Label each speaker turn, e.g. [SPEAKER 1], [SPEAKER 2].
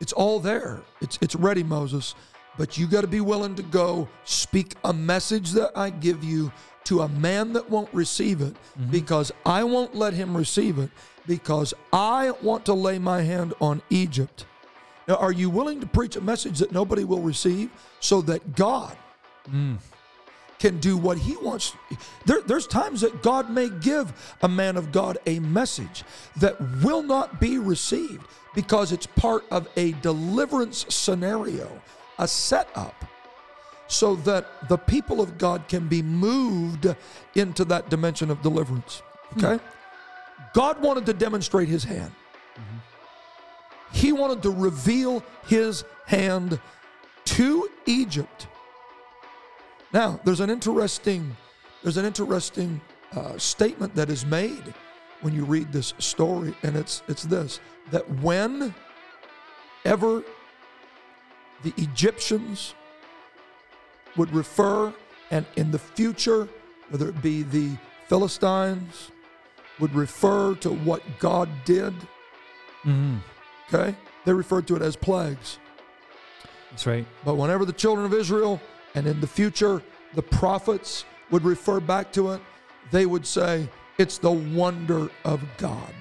[SPEAKER 1] It's all there. It's it's ready, Moses. But you got to be willing to go speak a message that I give you to a man that won't receive it mm-hmm. because I won't let him receive it because I want to lay my hand on Egypt. Now, are you willing to preach a message that nobody will receive so that God mm. Can do what he wants? There, there's times that God may give a man of God a message that will not be received because it's part of a deliverance scenario, a setup so that the people of God can be moved into that dimension of deliverance. Hmm. Okay? God wanted to demonstrate his hand. Mm-hmm. He wanted to reveal his hand to Egypt. Now, there's an interesting there's an interesting uh, statement that is made when you read this story and it's it's this that when ever the Egyptians would refer, and in the future, whether it be the Philistines, would refer to what God did. Okay? They referred to it as plagues.
[SPEAKER 2] That's right.
[SPEAKER 1] But whenever the children of Israel, and in the future, the prophets would refer back to it, they would say, it's the wonder of God.